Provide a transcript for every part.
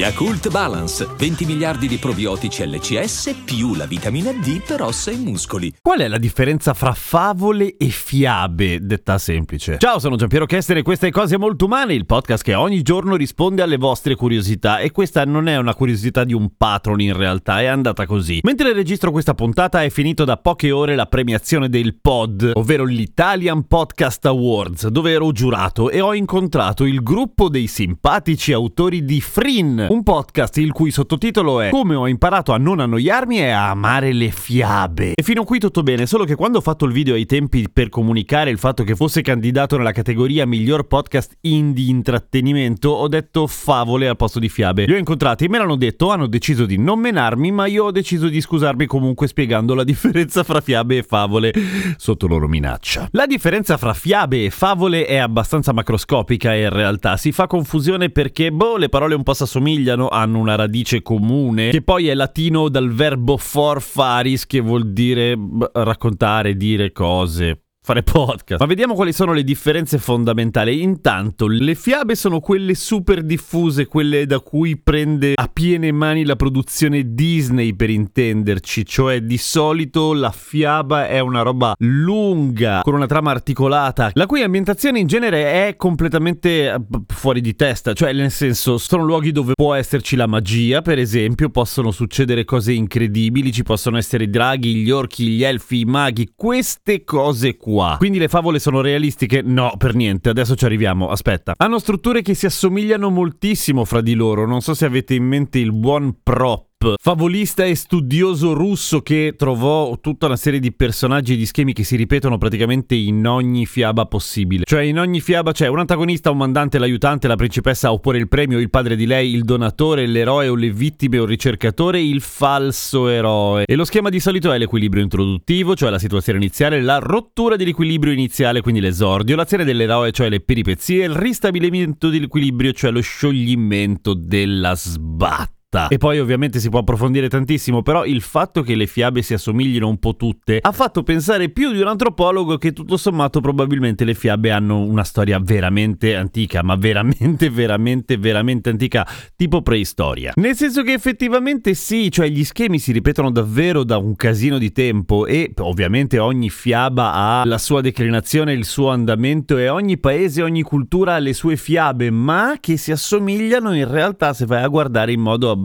Yakult Balance, 20 miliardi di probiotici LCS più la vitamina D per ossa e muscoli. Qual è la differenza fra favole e fiabe, detta semplice? Ciao, sono Giampiero Chester e queste Cose Molto Umane, il podcast che ogni giorno risponde alle vostre curiosità. E questa non è una curiosità di un patron in realtà, è andata così. Mentre registro questa puntata è finito da poche ore la premiazione del POD, ovvero l'Italian Podcast Awards, dove ero giurato e ho incontrato il gruppo dei simpatici autori di Frin, un podcast il cui sottotitolo è Come ho imparato a non annoiarmi e a amare le fiabe. E fino a qui tutto bene, solo che quando ho fatto il video ai tempi per comunicare il fatto che fosse candidato nella categoria miglior podcast indie intrattenimento, ho detto favole al posto di fiabe. Li ho incontrati e me l'hanno detto, hanno deciso di non menarmi, ma io ho deciso di scusarmi comunque spiegando la differenza fra fiabe e favole sotto loro minaccia. La differenza fra fiabe e favole è abbastanza macroscopica in realtà, si fa confusione perché boh, le parole un po' s'assomigliano assomigliano hanno una radice comune, che poi è latino dal verbo for faris, che vuol dire raccontare, dire cose fare podcast. Ma vediamo quali sono le differenze fondamentali. Intanto, le fiabe sono quelle super diffuse, quelle da cui prende a piene mani la produzione Disney per intenderci, cioè di solito la fiaba è una roba lunga, con una trama articolata, la cui ambientazione in genere è completamente eh, fuori di testa, cioè nel senso sono luoghi dove può esserci la magia, per esempio, possono succedere cose incredibili, ci possono essere i draghi, gli orchi, gli elfi, i maghi, queste cose qua qua. Quindi le favole sono realistiche? No, per niente, adesso ci arriviamo, aspetta. Hanno strutture che si assomigliano moltissimo fra di loro, non so se avete in mente il buon prop favolista e studioso russo che trovò tutta una serie di personaggi e di schemi che si ripetono praticamente in ogni fiaba possibile. Cioè in ogni fiaba c'è un antagonista, un mandante, l'aiutante, la principessa oppure il premio, il padre di lei, il donatore, l'eroe o le vittime o il ricercatore, il falso eroe. E lo schema di solito è l'equilibrio introduttivo, cioè la situazione iniziale, la rottura dell'equilibrio iniziale, quindi l'esordio, l'azione dell'eroe, cioè le peripezie, il ristabilimento dell'equilibrio, cioè lo scioglimento della sbatta fatta. E poi ovviamente si può approfondire tantissimo, però il fatto che le fiabe si assomiglino un po' tutte ha fatto pensare più di un antropologo che tutto sommato probabilmente le fiabe hanno una storia veramente antica, ma veramente, veramente, veramente antica, tipo preistoria. Nel senso che effettivamente sì, cioè gli schemi si ripetono davvero da un casino di tempo e ovviamente ogni fiaba ha la sua declinazione, il suo andamento e ogni paese, ogni cultura ha le sue fiabe, ma che si assomigliano in realtà se vai a guardare in modo abbastanza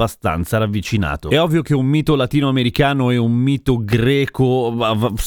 ravvicinato. È ovvio che un mito latinoamericano e un mito greco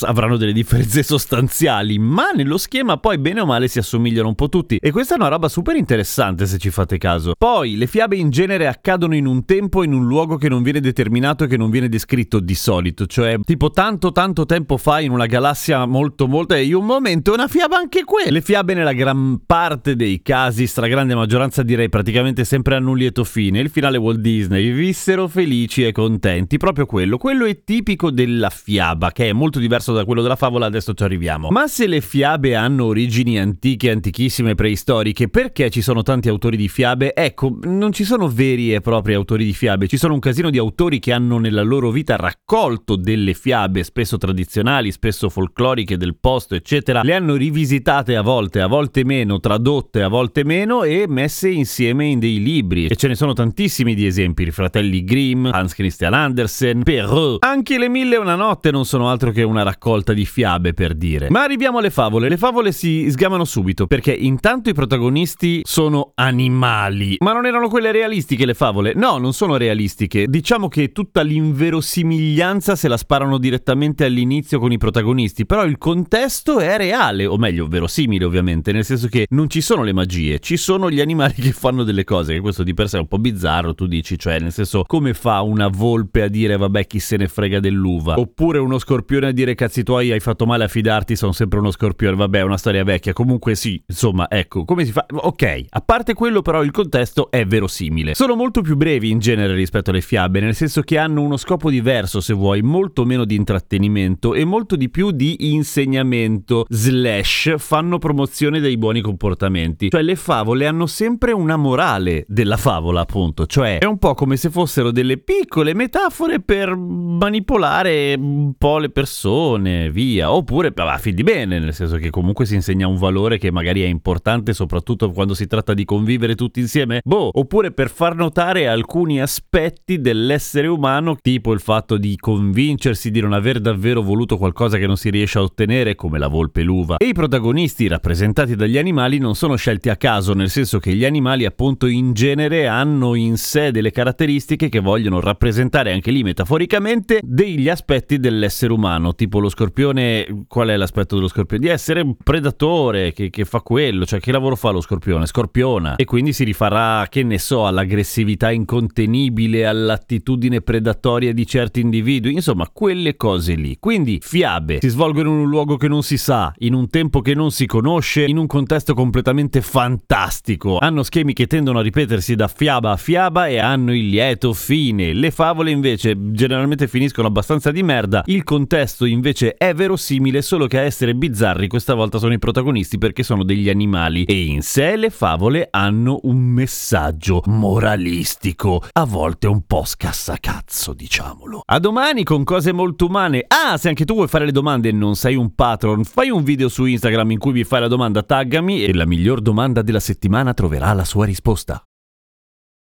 avranno delle differenze sostanziali, ma nello schema poi bene o male si assomigliano un po' tutti. E questa è una roba super interessante se ci fate caso. Poi, le fiabe in genere accadono in un tempo, in un luogo che non viene determinato e che non viene descritto di solito, cioè tipo tanto tanto tempo fa in una galassia molto molto... e un momento, una fiaba anche quella. Le fiabe nella gran parte dei casi, stragrande maggioranza direi praticamente sempre hanno un lieto fine. Il finale Walt Disney Disney vissero felici e contenti. Proprio quello. Quello è tipico della fiaba, che è molto diverso da quello della favola, adesso ci arriviamo. Ma se le fiabe hanno origini antiche, antichissime, preistoriche, perché ci sono tanti autori di fiabe? Ecco, non ci sono veri e propri autori di fiabe, ci sono un casino di autori che hanno nella loro vita raccolto delle fiabe, spesso tradizionali, spesso folcloriche del posto, eccetera. Le hanno rivisitate a volte, a volte meno, tradotte a volte meno e messe insieme in dei libri. E ce ne sono tantissimi di esempi i fratelli Grimm, Hans Christian Andersen, Perrault. Anche le mille e una notte non sono altro che una raccolta di fiabe per dire. Ma arriviamo alle favole. Le favole si sgamano subito perché intanto i protagonisti sono animali. Ma non erano quelle realistiche le favole? No, non sono realistiche. Diciamo che tutta l'inverosimiglianza se la sparano direttamente all'inizio con i protagonisti, però il contesto è reale, o meglio, verosimile ovviamente, nel senso che non ci sono le magie, ci sono gli animali che fanno delle cose, che questo di per sé è un po' bizzarro, tu dici, cioè nel senso come fa una volpe a dire vabbè chi se ne frega dell'uva? Oppure uno scorpione a dire cazzi tuoi hai fatto male a fidarti, sono sempre uno scorpione, vabbè è una storia vecchia, comunque sì, insomma ecco, come si fa? Ok, a parte quello però il contesto è verosimile. Sono molto più brevi in genere rispetto alle fiabe, nel senso che hanno uno scopo diverso se vuoi, molto meno di intrattenimento e molto di più di insegnamento slash fanno promozione dei buoni comportamenti. Cioè le favole hanno sempre una morale della favola appunto, cioè è un po' come se fossero delle piccole metafore per manipolare un po' le persone, via, oppure va di bene, nel senso che comunque si insegna un valore che magari è importante soprattutto quando si tratta di convivere tutti insieme, boh, oppure per far notare alcuni aspetti dell'essere umano, tipo il fatto di convincersi di non aver davvero voluto qualcosa che non si riesce a ottenere, come la volpe l'uva. E i protagonisti rappresentati dagli animali non sono scelti a caso, nel senso che gli animali appunto in genere hanno in sé delle caratteristiche che vogliono rappresentare anche lì metaforicamente degli aspetti dell'essere umano, tipo lo scorpione, qual è l'aspetto dello scorpione? Di essere un predatore che, che fa quello, cioè che lavoro fa lo scorpione? Scorpiona e quindi si rifarà, che ne so, all'aggressività incontenibile, all'attitudine predatoria di certi individui, insomma quelle cose lì. Quindi fiabe si svolgono in un luogo che non si sa, in un tempo che non si conosce, in un contesto completamente fantastico. Hanno schemi che tendono a ripetersi da fiaba a fiaba e hanno il lieto fine. Le favole invece generalmente finiscono abbastanza di merda. Il contesto invece è verosimile, solo che a essere bizzarri questa volta sono i protagonisti perché sono degli animali e in sé le favole hanno un messaggio moralistico, a volte un po' scassacazzo, diciamolo. A domani con cose molto umane. Ah, se anche tu vuoi fare le domande e non sei un patron, fai un video su Instagram in cui vi fai la domanda, taggami e la miglior domanda della settimana troverà la sua risposta.